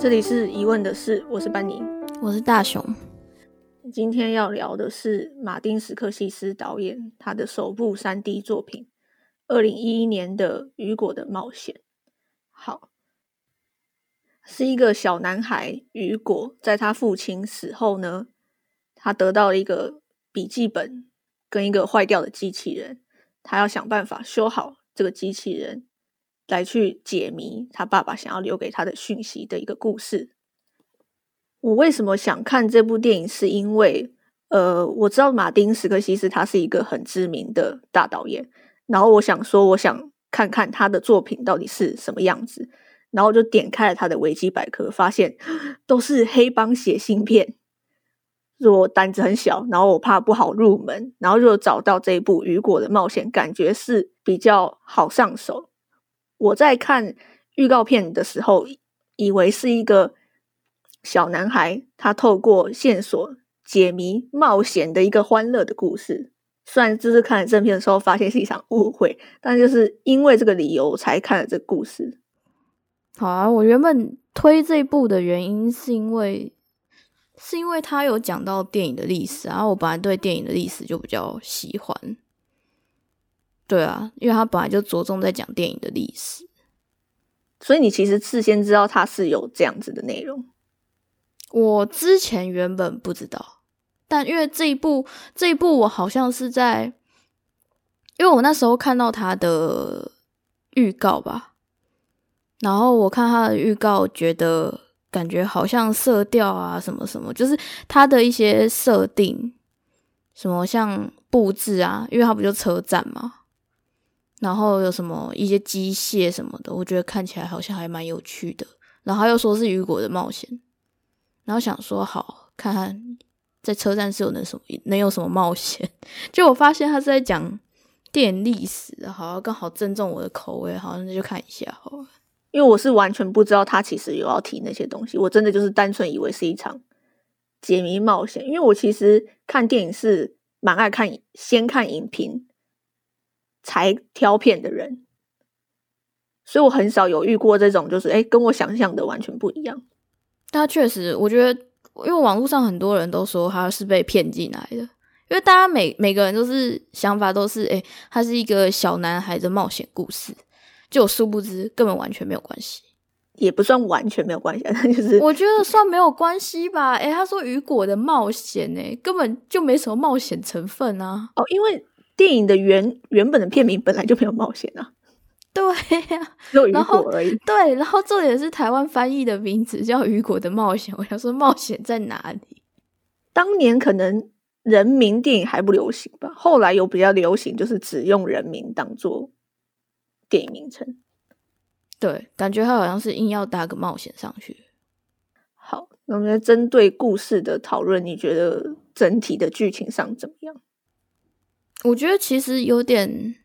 这里是疑问的事，我是班尼，我是大雄。今天要聊的是马丁·史克西斯导演他的首部三 D 作品，二零一一年的《雨果的冒险》。好，是一个小男孩雨果，在他父亲死后呢，他得到了一个笔记本跟一个坏掉的机器人，他要想办法修好这个机器人。来去解谜，他爸爸想要留给他的讯息的一个故事。我为什么想看这部电影？是因为，呃，我知道马丁·斯科西斯他是一个很知名的大导演，然后我想说，我想看看他的作品到底是什么样子，然后就点开了他的维基百科，发现都是黑帮写信片。我胆子很小，然后我怕不好入门，然后就找到这一部《雨果的冒险》，感觉是比较好上手。我在看预告片的时候，以为是一个小男孩他透过线索解谜冒险的一个欢乐的故事。虽然就是看正片的时候发现是一场误会，但就是因为这个理由才看了这个故事。好啊，我原本推这部的原因是因为是因为他有讲到电影的历史，然后我本来对电影的历史就比较喜欢。对啊，因为他本来就着重在讲电影的历史，所以你其实事先知道他是有这样子的内容。我之前原本不知道，但因为这一部这一部我好像是在，因为我那时候看到他的预告吧，然后我看他的预告，觉得感觉好像色调啊什么什么，就是他的一些设定，什么像布置啊，因为他不就车站嘛。然后有什么一些机械什么的，我觉得看起来好像还蛮有趣的。然后又说是雨果的冒险，然后想说好看看在车站是有能什么能有什么冒险。就我发现他是在讲电影历史，好像刚好正中我的口味，好那就看一下好了。因为我是完全不知道他其实有要提那些东西，我真的就是单纯以为是一场解谜冒险。因为我其实看电影是蛮爱看，先看影评。才挑片的人，所以我很少有遇过这种，就是哎，跟我想象的完全不一样。他确实，我觉得，因为网络上很多人都说他是被骗进来的，因为大家每每个人都是想法都是，哎，他是一个小男孩的冒险故事，就殊不知根本完全没有关系，也不算完全没有关系，但就是我觉得算没有关系吧。哎，他说雨果的冒险，哎，根本就没什么冒险成分啊。哦，因为。电影的原原本的片名本来就没有冒险啊，对呀，只有雨果而已。对，然后重点是台湾翻译的名字叫《雨果的冒险》，我想说冒险在哪里？当年可能人名电影还不流行吧，后来有比较流行，就是只用人名当做电影名称。对，感觉他好像是硬要搭个冒险上去。好，那我们针对故事的讨论，你觉得整体的剧情上怎么样？我觉得其实有点，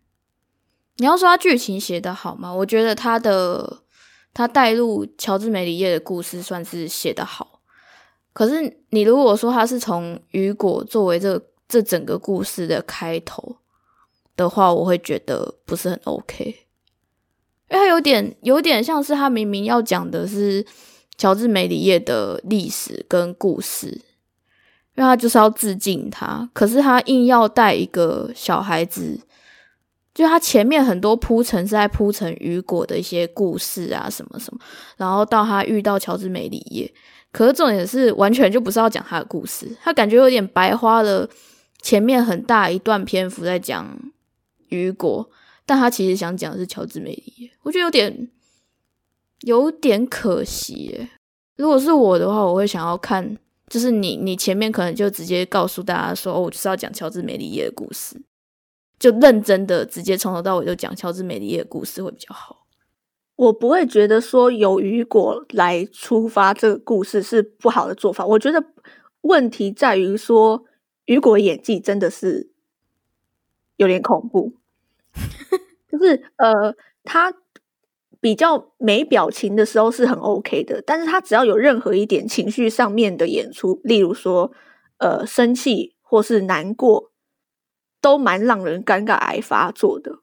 你要说他剧情写的好吗？我觉得他的他带入乔治梅里叶的故事算是写的好。可是你如果说他是从雨果作为这这整个故事的开头的话，我会觉得不是很 OK，因为他有点有点像是他明明要讲的是乔治梅里叶的历史跟故事。因为他就是要致敬他，可是他硬要带一个小孩子，就他前面很多铺陈是在铺陈雨果的一些故事啊，什么什么，然后到他遇到乔治梅里叶，可是重点是完全就不是要讲他的故事，他感觉有点白花了前面很大一段篇幅在讲雨果，但他其实想讲的是乔治梅里叶，我觉得有点有点可惜。如果是我的话，我会想要看。就是你，你前面可能就直接告诉大家说，哦，我就是要讲乔治梅里耶的故事，就认真的直接从头到尾就讲乔治梅里耶的故事会比较好。我不会觉得说由雨果来出发这个故事是不好的做法。我觉得问题在于说雨果演技真的是有点恐怖，就是呃他。比较没表情的时候是很 OK 的，但是他只要有任何一点情绪上面的演出，例如说呃生气或是难过，都蛮让人尴尬癌发作的。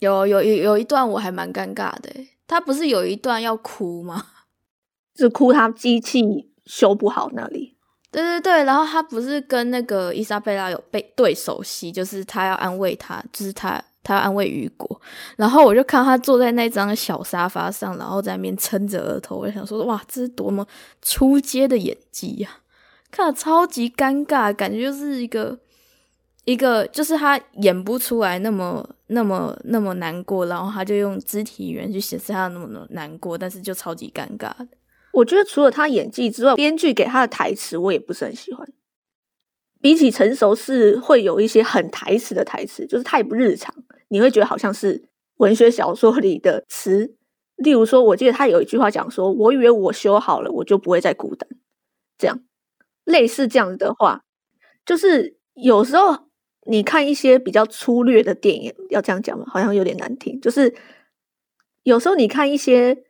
有有有有一段我还蛮尴尬的，他不是有一段要哭吗？是哭他机器修不好那里。对对对，然后他不是跟那个伊莎贝拉有被对手戏，就是他要安慰他，就是他他安慰雨果，然后我就看他坐在那张小沙发上，然后在那边撑着额头，我就想说，哇，这是多么出街的演技呀！看了超级尴尬，感觉就是一个一个，就是他演不出来那么那么那么难过，然后他就用肢体语言去显示他那么难过，但是就超级尴尬。我觉得除了他演技之外，编剧给他的台词我也不是很喜欢。比起成熟，是会有一些很台词的台词，就是太不日常，你会觉得好像是文学小说里的词。例如说，我记得他有一句话讲说：“我以为我修好了，我就不会再孤单。”这样类似这样子的话，就是有时候你看一些比较粗略的电影，要这样讲吗？好像有点难听。就是有时候你看一些。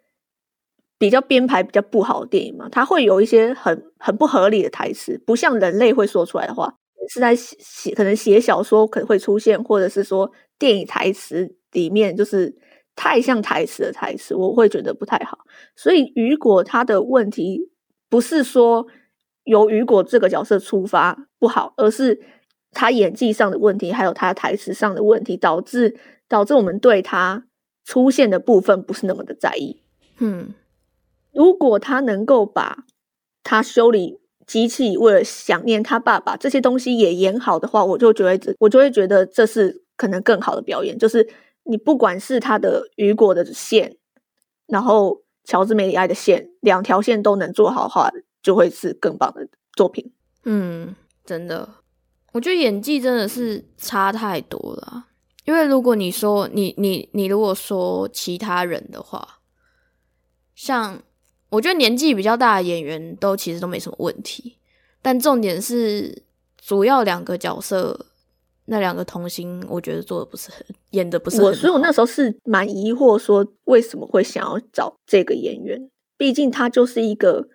比较编排比较不好的电影嘛，它会有一些很很不合理的台词，不像人类会说出来的话，是在写可能写小说可能会出现，或者是说电影台词里面就是太像台词的台词，我会觉得不太好。所以雨果他的问题不是说由雨果这个角色出发不好，而是他演技上的问题，还有他台词上的问题，导致导致我们对他出现的部分不是那么的在意。嗯。如果他能够把他修理机器，为了想念他爸爸这些东西也演好的话，我就觉得我就会觉得这是可能更好的表演。就是你不管是他的雨果的线，然后乔治梅里埃的线，两条线都能做好的话，就会是更棒的作品。嗯，真的，我觉得演技真的是差太多了。因为如果你说你你你如果说其他人的话，像。我觉得年纪比较大的演员都其实都没什么问题，但重点是主要两个角色那两个童星，我觉得做的不是很演的不是。我所以，我那时候是蛮疑惑，说为什么会想要找这个演员？毕竟他就是一个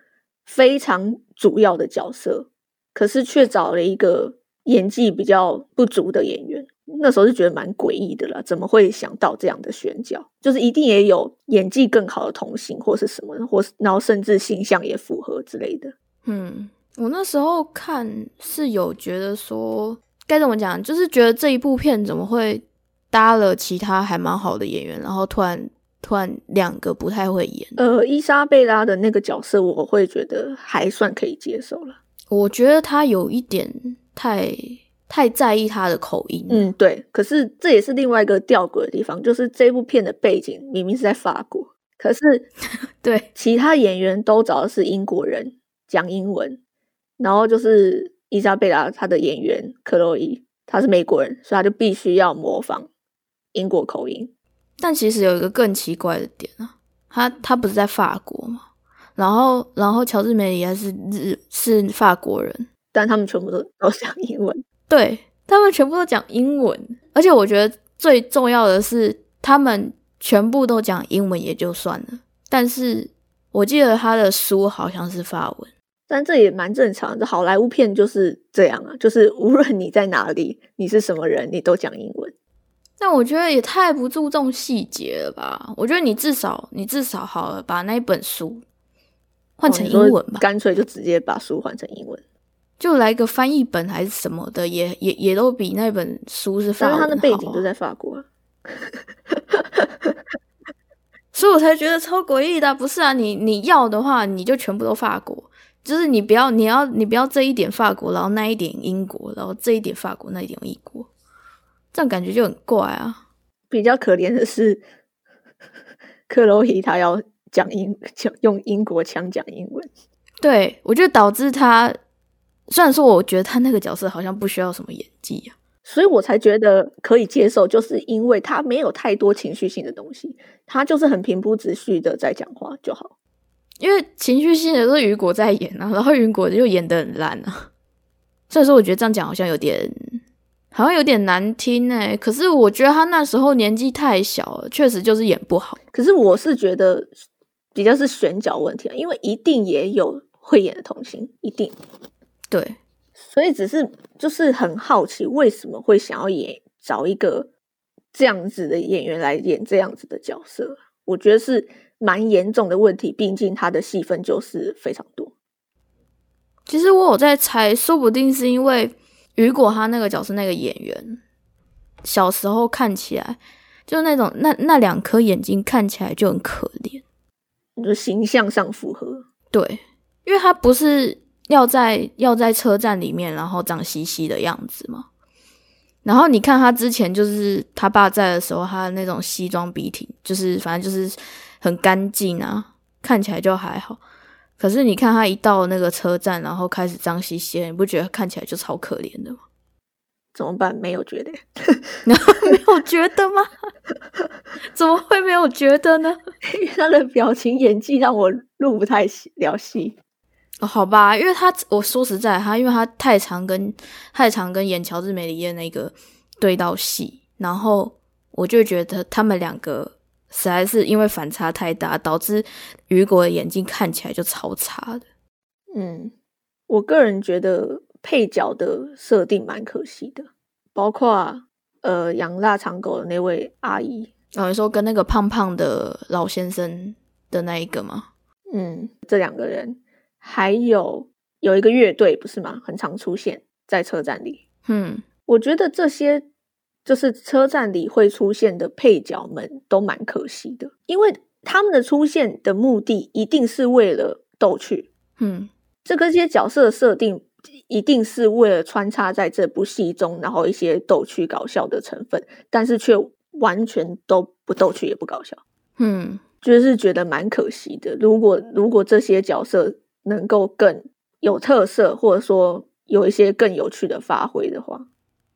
非常主要的角色，可是却找了一个演技比较不足的演员。那时候就觉得蛮诡异的啦，怎么会想到这样的选角？就是一定也有演技更好的童星，或是什么，或是然后甚至形象也符合之类的。嗯，我那时候看是有觉得说该怎么讲，就是觉得这一部片怎么会搭了其他还蛮好的演员，然后突然突然两个不太会演。呃，伊莎贝拉的那个角色，我会觉得还算可以接受了。我觉得他有一点太。太在意他的口音，嗯，对。可是这也是另外一个吊诡的地方，就是这部片的背景明明是在法国，可是 对其他演员都找的是英国人讲英文，然后就是伊莎贝拉她的演员克洛伊，她是美国人，所以他就必须要模仿英国口音。但其实有一个更奇怪的点啊，他他不是在法国吗？然后然后乔治梅里还是日是法国人，但他们全部都都讲英文。对他们全部都讲英文，而且我觉得最重要的是，他们全部都讲英文也就算了，但是我记得他的书好像是法文，但这也蛮正常这。好莱坞片就是这样啊，就是无论你在哪里，你是什么人，你都讲英文。但我觉得也太不注重细节了吧？我觉得你至少你至少好了，把那一本书换成英文吧，干脆就直接把书换成英文。就来个翻译本还是什么的，也也也都比那本书是法文他的背景都在法国，所以我才觉得超诡异的。不是啊，你你要的话，你就全部都法国，就是你不要你要你不要这一点法国，然后那一点英国，然后这一点法国，那一点英国，这样感觉就很怪啊。比较可怜的是，克洛伊他要讲英讲用英国腔讲英文，对我就导致他。虽然说，我觉得他那个角色好像不需要什么演技啊，所以我才觉得可以接受，就是因为他没有太多情绪性的东西，他就是很平铺直叙的在讲话就好。因为情绪性的都是雨果在演啊，然后雨果就演的很烂啊。所以说，我觉得这样讲好像有点，好像有点难听哎。可是我觉得他那时候年纪太小了，确实就是演不好。可是我是觉得比较是选角问题啊，因为一定也有会演的童星，一定。对，所以只是就是很好奇，为什么会想要演找一个这样子的演员来演这样子的角色？我觉得是蛮严重的问题，毕竟他的戏份就是非常多。其实我有在猜，说不定是因为雨果他那个角色那个演员小时候看起来就那种那那两颗眼睛看起来就很可怜，就形象上符合。对，因为他不是要在要在车站里面，然后脏兮兮的样子嘛。然后你看他之前就是他爸在的时候，他的那种西装笔挺，就是反正就是很干净啊，看起来就还好。可是你看他一到那个车站，然后开始脏兮兮，你不觉得看起来就超可怜的吗？怎么办？没有觉得？没有觉得吗？怎么会没有觉得呢？他的表情演技让我入不太了戏。哦，好吧，因为他我说实在，他因为他太常跟太常跟演乔治梅里耶那个对到戏，然后我就觉得他们两个实在是因为反差太大，导致雨果的眼睛看起来就超差的。嗯，我个人觉得配角的设定蛮可惜的，包括呃养腊肠狗的那位阿姨，哦，你说跟那个胖胖的老先生的那一个吗？嗯，这两个人。还有有一个乐队不是吗？很常出现在车站里。嗯，我觉得这些就是车站里会出现的配角们都蛮可惜的，因为他们的出现的目的一定是为了逗趣。嗯，这个些角色的设定一定是为了穿插在这部戏中，然后一些逗趣搞笑的成分，但是却完全都不逗趣也不搞笑。嗯，就是觉得蛮可惜的。如果如果这些角色。能够更有特色，或者说有一些更有趣的发挥的话，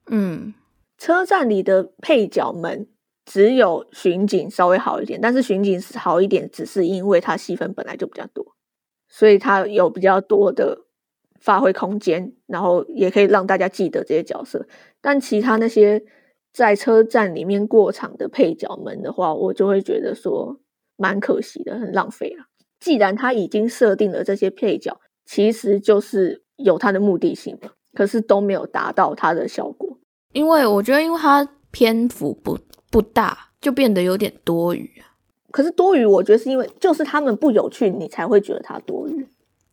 嗯，车站里的配角们只有巡警稍微好一点，但是巡警好一点，只是因为他戏份本来就比较多，所以他有比较多的发挥空间，然后也可以让大家记得这些角色。但其他那些在车站里面过场的配角们的话，我就会觉得说蛮可惜的，很浪费了。既然他已经设定了这些配角，其实就是有他的目的性嘛，可是都没有达到他的效果。因为我觉得，因为他篇幅不不大，就变得有点多余。可是多余，我觉得是因为就是他们不有趣，你才会觉得它多余。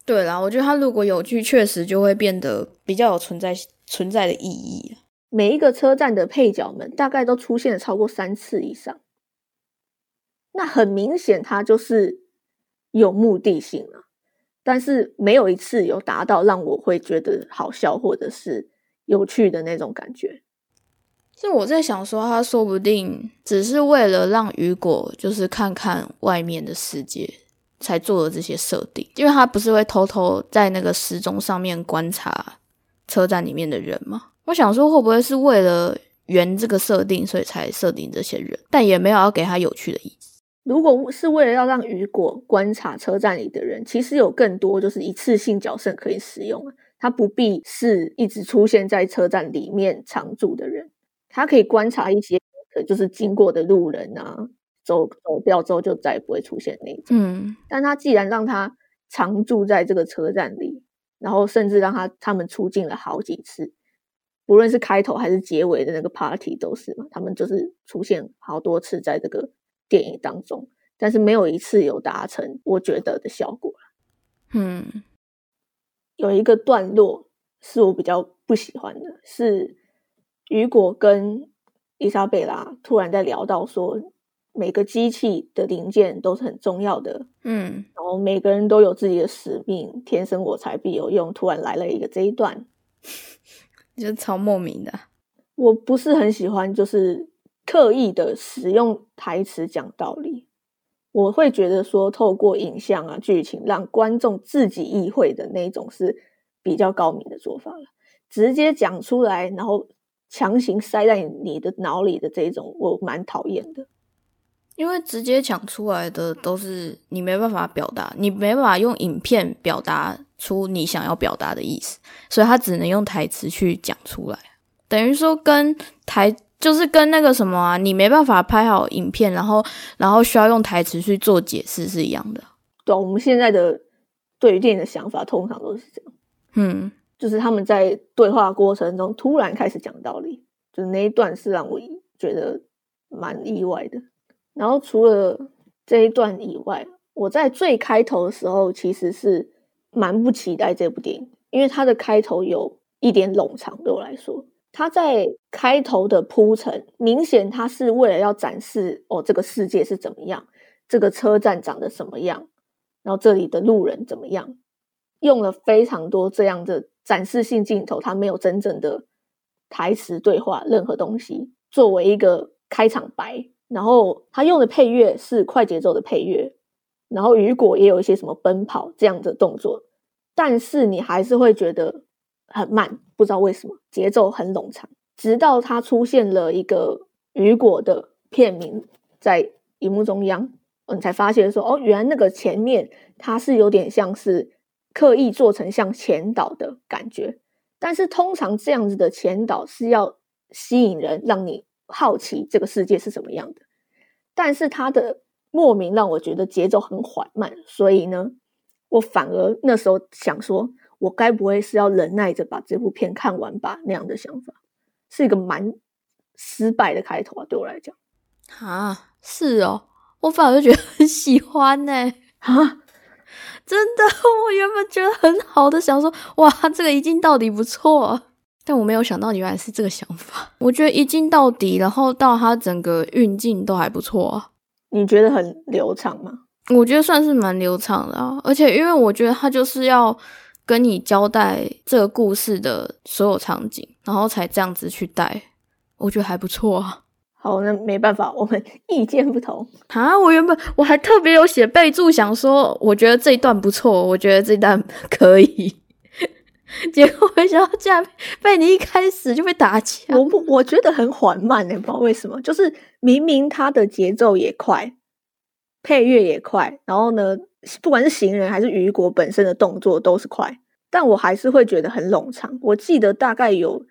对啦，我觉得他如果有趣，确实就会变得比较有存在存在的意义。每一个车站的配角们大概都出现了超过三次以上，那很明显，他就是。有目的性了，但是没有一次有达到让我会觉得好笑或者是有趣的那种感觉。是我在想说，他说不定只是为了让雨果就是看看外面的世界才做的这些设定，因为他不是会偷偷在那个时钟上面观察车站里面的人吗？我想说，会不会是为了圆这个设定，所以才设定这些人，但也没有要给他有趣的意思。如果是为了要让雨果观察车站里的人，其实有更多就是一次性角色可以使用他不必是一直出现在车站里面常住的人，他可以观察一些就是经过的路人啊，走走掉之后就再也不会出现那种。嗯，但他既然让他常住在这个车站里，然后甚至让他他们出镜了好几次，不论是开头还是结尾的那个 party 都是嘛，他们就是出现好多次在这个。电影当中，但是没有一次有达成我觉得的效果嗯，有一个段落是我比较不喜欢的，是雨果跟伊莎贝拉突然在聊到说，每个机器的零件都是很重要的，嗯，然后每个人都有自己的使命，天生我材必有用。突然来了一个这一段，就超莫名的，我不是很喜欢，就是。刻意的使用台词讲道理，我会觉得说透过影像啊剧情让观众自己意会的那种是比较高明的做法了。直接讲出来，然后强行塞在你的脑里的这种，我蛮讨厌的。因为直接讲出来的都是你没办法表达，你没办法用影片表达出你想要表达的意思，所以他只能用台词去讲出来，等于说跟台。就是跟那个什么啊，你没办法拍好影片，然后然后需要用台词去做解释是一样的。对，我们现在的对于电影的想法通常都是这样。嗯，就是他们在对话过程中突然开始讲道理，就是那一段是让我觉得蛮意外的。然后除了这一段以外，我在最开头的时候其实是蛮不期待这部电影，因为它的开头有一点冗长，对我来说，它在开头的铺陈，明显它是为了要展示哦这个世界是怎么样，这个车站长得什么样，然后这里的路人怎么样，用了非常多这样的展示性镜头，它没有真正的台词对话，任何东西作为一个开场白。然后他用的配乐是快节奏的配乐，然后雨果也有一些什么奔跑这样的动作，但是你还是会觉得很慢，不知道为什么节奏很冗长。直到它出现了一个雨果的片名在荧幕中央，你才发现说哦，原来那个前面它是有点像是刻意做成像前导的感觉，但是通常这样子的前导是要吸引人，让你。好奇这个世界是什么样的，但是它的莫名让我觉得节奏很缓慢，所以呢，我反而那时候想说，我该不会是要忍耐着把这部片看完吧？那样的想法是一个蛮失败的开头啊，对我来讲。啊，是哦，我反而觉得很喜欢呢。啊，真的，我原本觉得很好的，想说，哇，这个一镜到底不错。但我没有想到原来是这个想法。我觉得一镜到底，然后到它整个运镜都还不错啊。你觉得很流畅吗？我觉得算是蛮流畅的啊。而且因为我觉得它就是要跟你交代这个故事的所有场景，然后才这样子去带，我觉得还不错啊。好，那没办法，我们意见不同啊。我原本我还特别有写备注，想说我觉得这一段不错，我觉得这一段可以。结果没想到，竟然被你一开始就被打起来。我不，我觉得很缓慢呢，不知道为什么。就是明明它的节奏也快，配乐也快，然后呢，不管是行人还是雨果本身的动作都是快，但我还是会觉得很冗长。我记得大概有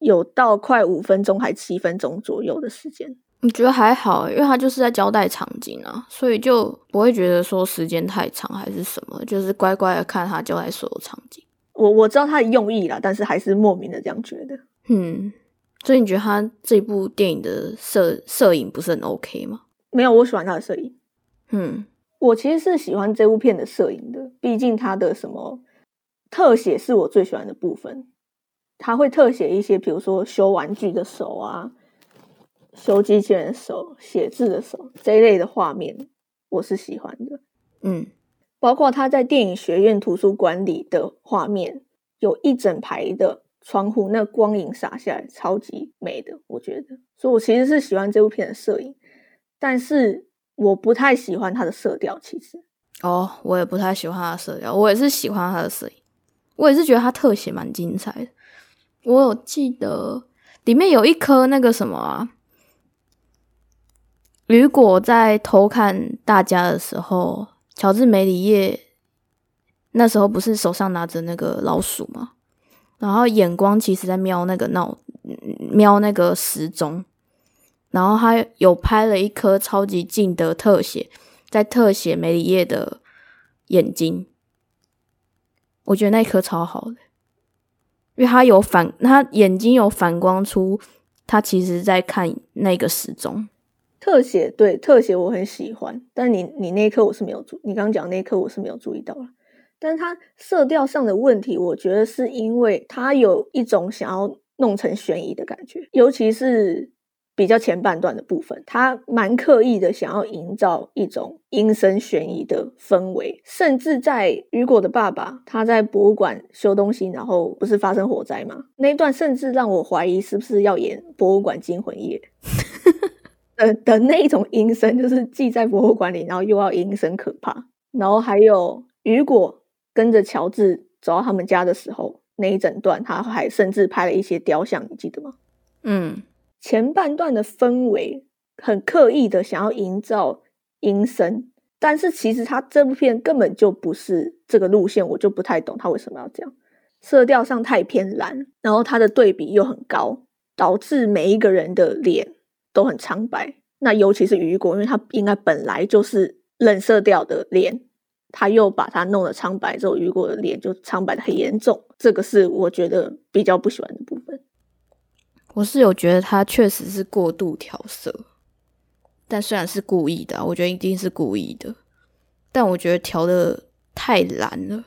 有到快五分钟还七分钟左右的时间。我觉得还好，因为他就是在交代场景啊，所以就不会觉得说时间太长还是什么，就是乖乖的看他交代所有场景。我我知道他的用意啦，但是还是莫名的这样觉得。嗯，所以你觉得他这部电影的摄摄影不是很 OK 吗？没有，我喜欢他的摄影。嗯，我其实是喜欢这部片的摄影的，毕竟他的什么特写是我最喜欢的部分。他会特写一些，比如说修玩具的手啊，修机器人的手、写字的手这一类的画面，我是喜欢的。嗯。包括他在电影学院图书馆里的画面，有一整排的窗户，那光影洒下来，超级美的，我觉得。所以我其实是喜欢这部片的摄影，但是我不太喜欢它的色调。其实，哦，我也不太喜欢它的色调，我也是喜欢它的摄影，我也是觉得它特写蛮精彩的。我有记得里面有一颗那个什么啊，雨果在偷看大家的时候。乔治梅里叶那时候不是手上拿着那个老鼠吗？然后眼光其实在瞄那个闹瞄那个时钟，然后他有拍了一颗超级近的特写，在特写梅里叶的眼睛，我觉得那一颗超好的，因为他有反，他眼睛有反光出他其实在看那个时钟。特写对特写我很喜欢，但你你那一刻我是没有注，你刚刚讲那一刻我是没有注意到了。但是它色调上的问题，我觉得是因为它有一种想要弄成悬疑的感觉，尤其是比较前半段的部分，他蛮刻意的想要营造一种阴森悬疑的氛围。甚至在雨果的爸爸他在博物馆修东西，然后不是发生火灾吗？那一段甚至让我怀疑是不是要演博物馆惊魂夜。的的那一种阴森，就是既在博物馆里，然后又要阴森可怕。然后还有雨果跟着乔治走到他们家的时候，那一整段他还甚至拍了一些雕像，你记得吗？嗯，前半段的氛围很刻意的想要营造阴森，但是其实他这部片根本就不是这个路线，我就不太懂他为什么要这样。色调上太偏蓝，然后它的对比又很高，导致每一个人的脸。都很苍白，那尤其是雨果，因为他应该本来就是冷色调的脸，他又把它弄得苍白之后，雨果的脸就苍白的很严重，这个是我觉得比较不喜欢的部分。我是有觉得他确实是过度调色，但虽然是故意的，我觉得一定是故意的，但我觉得调的太蓝了，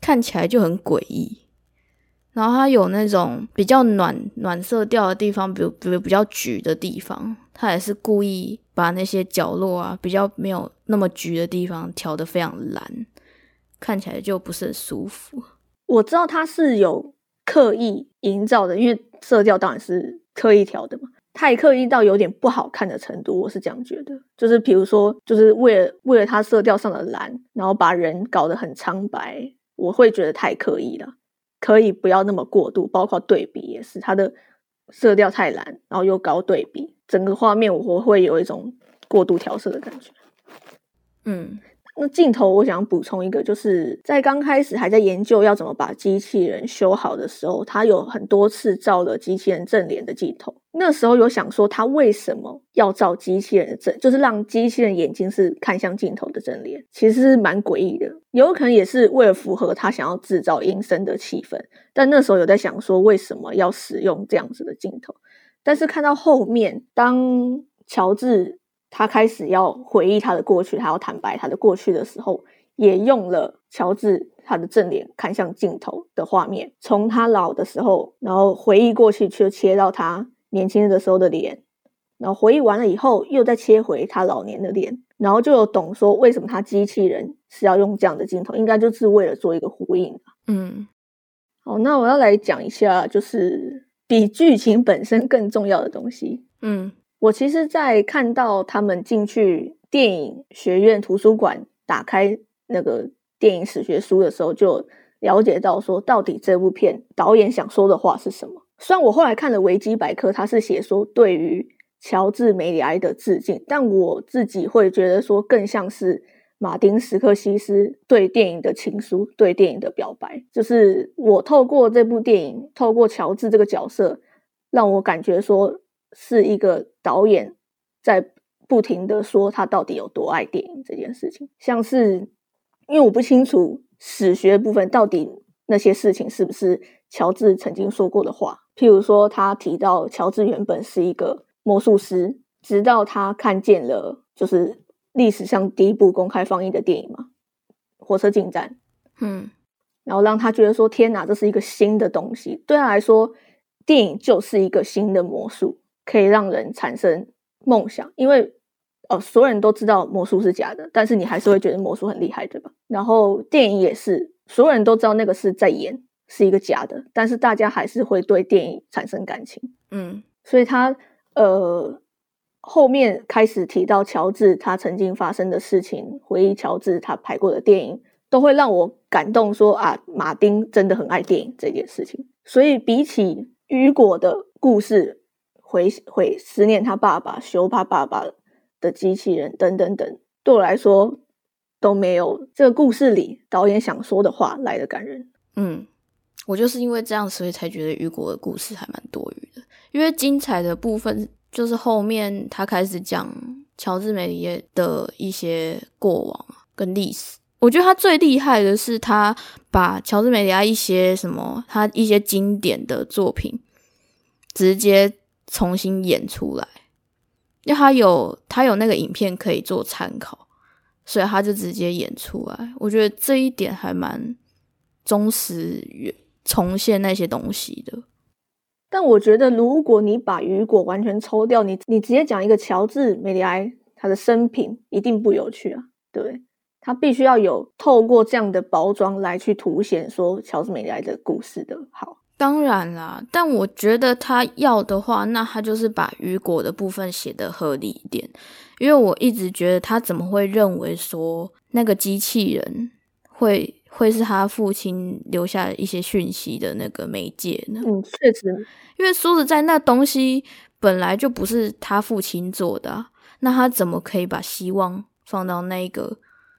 看起来就很诡异。然后它有那种比较暖暖色调的地方，比如比如比较橘的地方，它也是故意把那些角落啊比较没有那么橘的地方调的非常蓝，看起来就不是很舒服。我知道它是有刻意营造的，因为色调当然是刻意调的嘛，太刻意到有点不好看的程度，我是这样觉得。就是比如说，就是为了为了它色调上的蓝，然后把人搞得很苍白，我会觉得太刻意了。可以不要那么过度，包括对比也是，它的色调太蓝，然后又高对比，整个画面我会有一种过度调色的感觉。嗯。那镜头，我想补充一个，就是在刚开始还在研究要怎么把机器人修好的时候，他有很多次照了机器人正脸的镜头。那时候有想说，他为什么要照机器人的正，就是让机器人眼睛是看向镜头的正脸，其实是蛮诡异的。有可能也是为了符合他想要制造阴森的气氛。但那时候有在想说，为什么要使用这样子的镜头？但是看到后面，当乔治。他开始要回忆他的过去，他要坦白他的过去的时候，也用了乔治他的正脸看向镜头的画面，从他老的时候，然后回忆过去，却切到他年轻的时候的脸，然后回忆完了以后，又再切回他老年的脸，然后就有懂说为什么他机器人是要用这样的镜头，应该就是为了做一个呼应嗯，好，那我要来讲一下，就是比剧情本身更重要的东西。嗯。我其实，在看到他们进去电影学院图书馆打开那个电影史学书的时候，就了解到说，到底这部片导演想说的话是什么。虽然我后来看了维基百科，他是写说对于乔治梅里埃的致敬，但我自己会觉得说，更像是马丁斯科西斯对电影的情书，对电影的表白。就是我透过这部电影，透过乔治这个角色，让我感觉说。是一个导演在不停的说他到底有多爱电影这件事情，像是因为我不清楚史学部分到底那些事情是不是乔治曾经说过的话，譬如说他提到乔治原本是一个魔术师，直到他看见了就是历史上第一部公开放映的电影嘛，《火车进站》，嗯，然后让他觉得说天哪，这是一个新的东西，对他来说，电影就是一个新的魔术。可以让人产生梦想，因为哦，所有人都知道魔术是假的，但是你还是会觉得魔术很厉害，对吧？然后电影也是，所有人都知道那个是在演，是一个假的，但是大家还是会对电影产生感情。嗯，所以他呃后面开始提到乔治他曾经发生的事情，回忆乔治他拍过的电影，都会让我感动，说啊，马丁真的很爱电影这件事情。所以比起雨果的故事。回回思念他爸爸，修他爸爸的机器人，等等等，对我来说都没有这个故事里导演想说的话来的感人。嗯，我就是因为这样，所以才觉得雨果的故事还蛮多余的。因为精彩的部分就是后面他开始讲乔治梅里耶的一些过往跟历史。我觉得他最厉害的是他把乔治梅里亚一些什么，他一些经典的作品直接。重新演出来，因为他有他有那个影片可以做参考，所以他就直接演出来。我觉得这一点还蛮忠实于重现那些东西的。但我觉得，如果你把雨果完全抽掉，你你直接讲一个乔治梅里埃他的生平，一定不有趣啊，对不对？他必须要有透过这样的包装来去凸显说乔治梅里埃的故事的好。当然啦，但我觉得他要的话，那他就是把雨果的部分写的合理一点，因为我一直觉得他怎么会认为说那个机器人会会是他父亲留下一些讯息的那个媒介呢？嗯，确实，因为说实在，那东西本来就不是他父亲做的，那他怎么可以把希望放到那个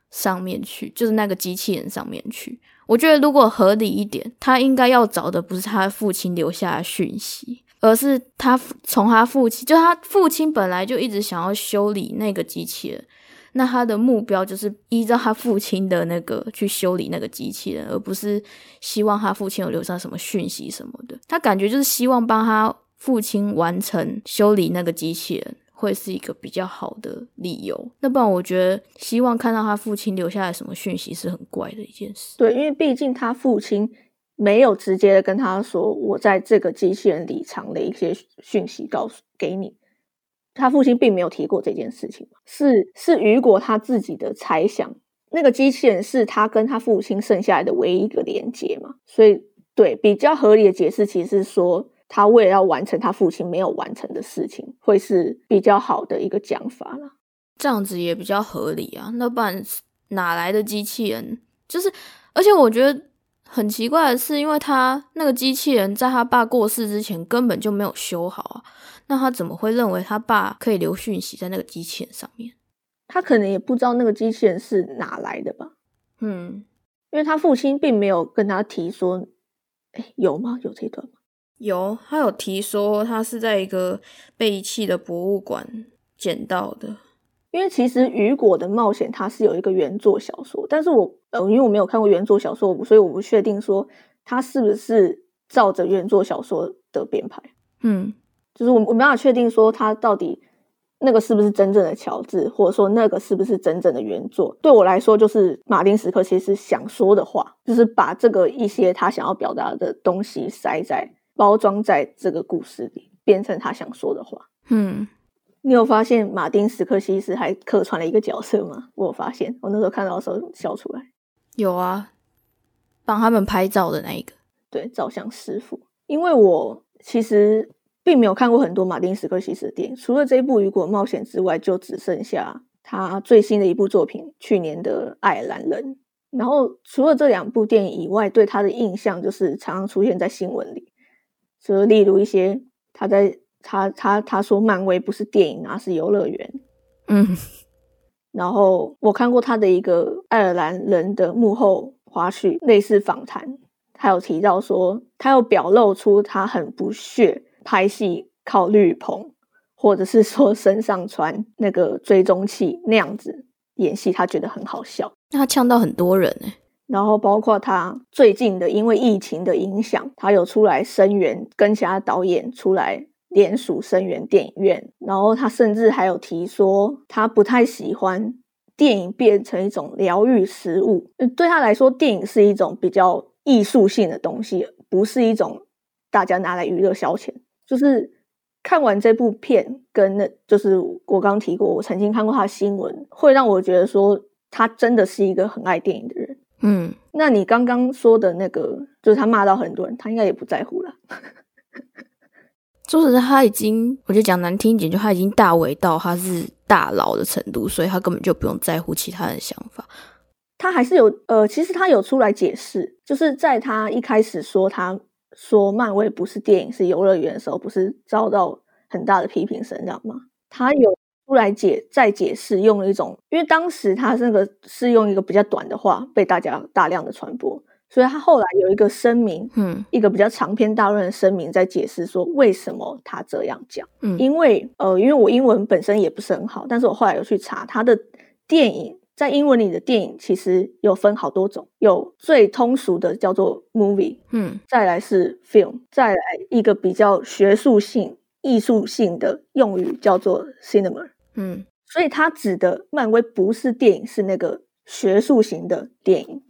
上面去，就是那个机器人上面去？我觉得如果合理一点，他应该要找的不是他父亲留下的讯息，而是他从他父亲，就他父亲本来就一直想要修理那个机器人，那他的目标就是依照他父亲的那个去修理那个机器人，而不是希望他父亲有留下什么讯息什么的。他感觉就是希望帮他父亲完成修理那个机器人。会是一个比较好的理由。那不然，我觉得希望看到他父亲留下来什么讯息是很怪的一件事。对，因为毕竟他父亲没有直接的跟他说，我在这个机器人里藏了一些讯息，告诉给你。他父亲并没有提过这件事情，是是雨果他自己的猜想。那个机器人是他跟他父亲剩下来的唯一一个连接嘛？所以，对比较合理的解释，其实是说他为了要完成他父亲没有完成的事情，会是比较好的一个讲法了。这样子也比较合理啊。那不然哪来的机器人？就是，而且我觉得很奇怪的是，因为他那个机器人在他爸过世之前根本就没有修好啊。那他怎么会认为他爸可以留讯息在那个机器人上面？他可能也不知道那个机器人是哪来的吧。嗯，因为他父亲并没有跟他提说，哎，有吗？有这段吗？有，他有提说他是在一个被遗弃的博物馆捡到的。因为其实雨果的冒险它是有一个原作小说，但是我呃，因为我没有看过原作小说，所以我不确定说他是不是照着原作小说的编排。嗯。就是我我没办法确定说他到底那个是不是真正的乔治，或者说那个是不是真正的原作。对我来说，就是马丁·斯克其实想说的话，就是把这个一些他想要表达的东西塞在包装在这个故事里，变成他想说的话。嗯，你有发现马丁·斯科西斯还客串了一个角色吗？我有发现，我那时候看到的时候笑出来。有啊，帮他们拍照的那一个，对，照相师傅。因为我其实。并没有看过很多马丁·斯科西斯的电影，除了这一部《雨果冒险》之外，就只剩下他最新的一部作品，去年的《爱尔兰人》。然后除了这两部电影以外，对他的印象就是常常出现在新闻里，就例如一些他在他他他说漫威不是电影啊，是游乐园。嗯，然后我看过他的一个《爱尔兰人》的幕后花絮，类似访谈，他有提到说，他有表露出他很不屑。拍戏靠绿棚，或者是说身上穿那个追踪器那样子演戏，他觉得很好笑。那他呛到很多人哎，然后包括他最近的，因为疫情的影响，他有出来声援，跟其他导演出来联署声援电影院。然后他甚至还有提说，他不太喜欢电影变成一种疗愈食物。对他来说，电影是一种比较艺术性的东西，不是一种大家拿来娱乐消遣。就是看完这部片，跟那就是我刚提过，我曾经看过他的新闻，会让我觉得说他真的是一个很爱电影的人。嗯，那你刚刚说的那个，就是他骂到很多人，他应该也不在乎了。说实在，他已经，我就讲难听一点，就他已经大为到他是大佬的程度，所以他根本就不用在乎其他人想法。他还是有呃，其实他有出来解释，就是在他一开始说他。说漫威不是电影是游乐园的时候，不是遭到很大的批评声，知道吗？他有出来解再解释，用了一种，因为当时他那个是用一个比较短的话被大家大量的传播，所以他后来有一个声明，嗯，一个比较长篇大论的声明，在解释说为什么他这样讲，嗯，因为呃，因为我英文本身也不是很好，但是我后来有去查他的电影。在英文里的电影其实有分好多种，有最通俗的叫做 movie，嗯，再来是 film，再来一个比较学术性、艺术性的用语叫做 cinema，嗯，所以他指的漫威不是电影，是那个学术型的电影、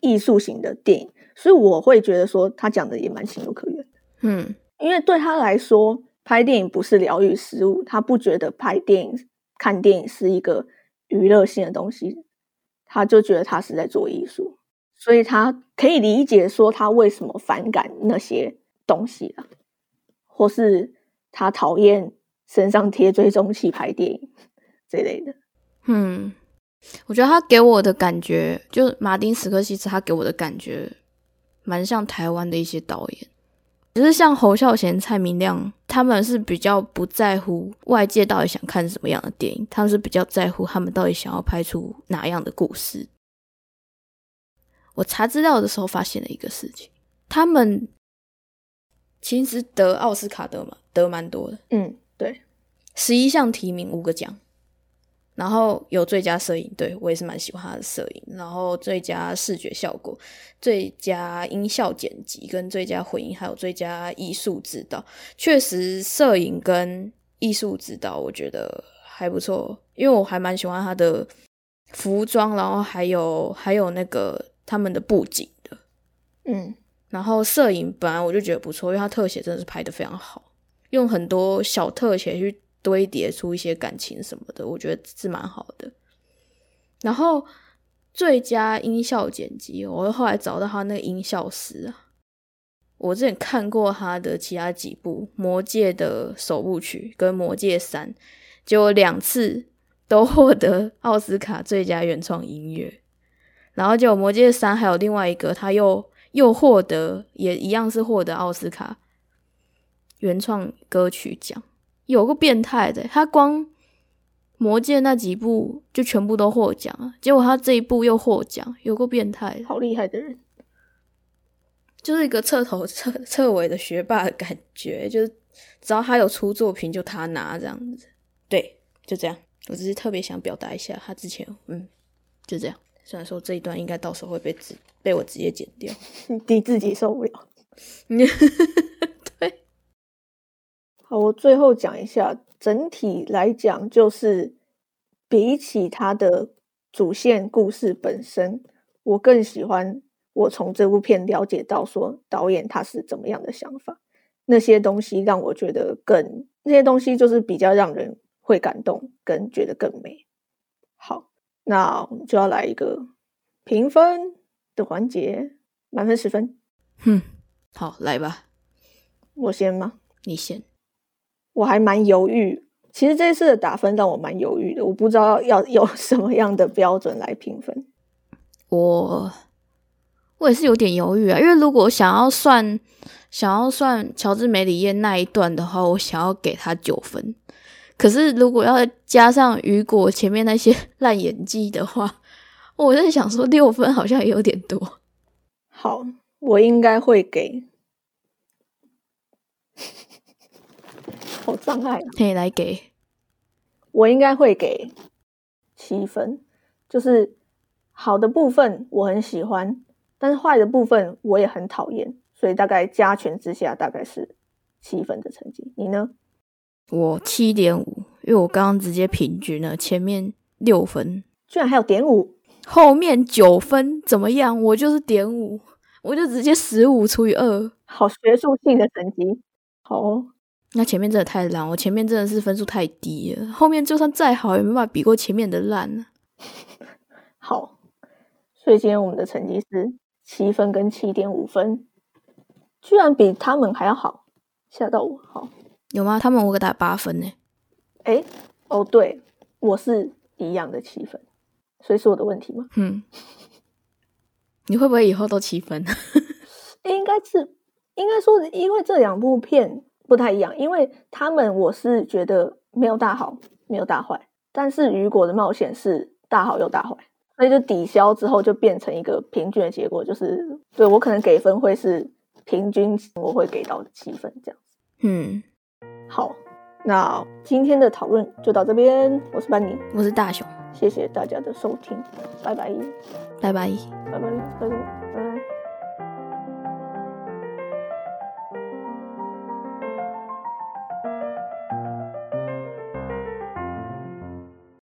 艺术型的电影，所以我会觉得说他讲的也蛮情有可原的，嗯，因为对他来说拍电影不是疗愈事物，他不觉得拍电影、看电影是一个。娱乐性的东西，他就觉得他是在做艺术，所以他可以理解说他为什么反感那些东西了，或是他讨厌身上贴追踪器拍电影这类的。嗯，我觉得他给我的感觉，就是马丁·斯科西斯，他给我的感觉蛮像台湾的一些导演。只是像侯孝贤、蔡明亮，他们是比较不在乎外界到底想看什么样的电影，他们是比较在乎他们到底想要拍出哪样的故事。我查资料的时候发现了一个事情，他们其实得奥斯卡得嘛，得蛮多的。嗯，对，十一项提名，五个奖。然后有最佳摄影，对我也是蛮喜欢他的摄影。然后最佳视觉效果、最佳音效剪辑、跟最佳混音，还有最佳艺术指导，确实摄影跟艺术指导，我觉得还不错，因为我还蛮喜欢他的服装，然后还有还有那个他们的布景的，嗯，然后摄影本来我就觉得不错，因为他特写真的是拍的非常好，用很多小特写去堆叠出一些感情什么的，我觉得是蛮好的。然后最佳音效剪辑，我后来找到他那个音效师啊。我之前看过他的其他几部《魔戒》的首部曲跟《魔戒三》，结果两次都获得奥斯卡最佳原创音乐。然后就《魔戒三》还有另外一个，他又又获得也一样是获得奥斯卡原创歌曲奖，有个变态的，他光《魔戒》那几部就全部都获奖啊，结果他这一部又获奖，有个变态，好厉害的人。就是一个彻头彻彻尾的学霸的感觉，就是只要他有出作品，就他拿这样子。对，就这样。我只是特别想表达一下，他之前，嗯，就这样。虽然说这一段应该到时候会被直被我直接剪掉，你自己受不了。我最后讲一下，整体来讲，就是比起他的主线故事本身，我更喜欢。我从这部片了解到，说导演他是怎么样的想法，那些东西让我觉得更那些东西就是比较让人会感动，跟觉得更美好。那我们就要来一个评分的环节，满分十分。哼，好，来吧。我先吗？你先。我还蛮犹豫，其实这次的打分让我蛮犹豫的，我不知道要 有什么样的标准来评分。我。我也是有点犹豫啊，因为如果想要算想要算乔治梅里耶那一段的话，我想要给他九分。可是如果要加上雨果前面那些 烂演技的话，我在想说六分好像也有点多。好，我应该会给，好障碍啊！可以来给，我应该会给七分，就是好的部分我很喜欢。但是坏的部分我也很讨厌，所以大概加权之下大概是七分的成绩。你呢？我七点五，因为我刚刚直接平均了，前面六分，居然还有点五，后面九分，怎么样？我就是点五，我就直接十五除以二，好学术性的成绩。好，那前面真的太烂，我前面真的是分数太低了，后面就算再好也没办法比过前面的烂 好，所以今天我们的成绩是。七分跟七点五分，居然比他们还要好，吓到我！好，有吗？他们我给打八分呢。哎，哦，对，我是一样的七分，所以是我的问题吗？嗯，你会不会以后都七分？应该是，应该说，因为这两部片不太一样，因为他们我是觉得没有大好，没有大坏，但是雨果的冒险是大好又大坏。所以就抵消之后，就变成一个平均的结果，就是对我可能给分会是平均，我会给到七分这样子。嗯，好，那今天的讨论就到这边。我是班尼，我是大雄，谢谢大家的收听，拜拜，拜拜，拜拜，拜拜。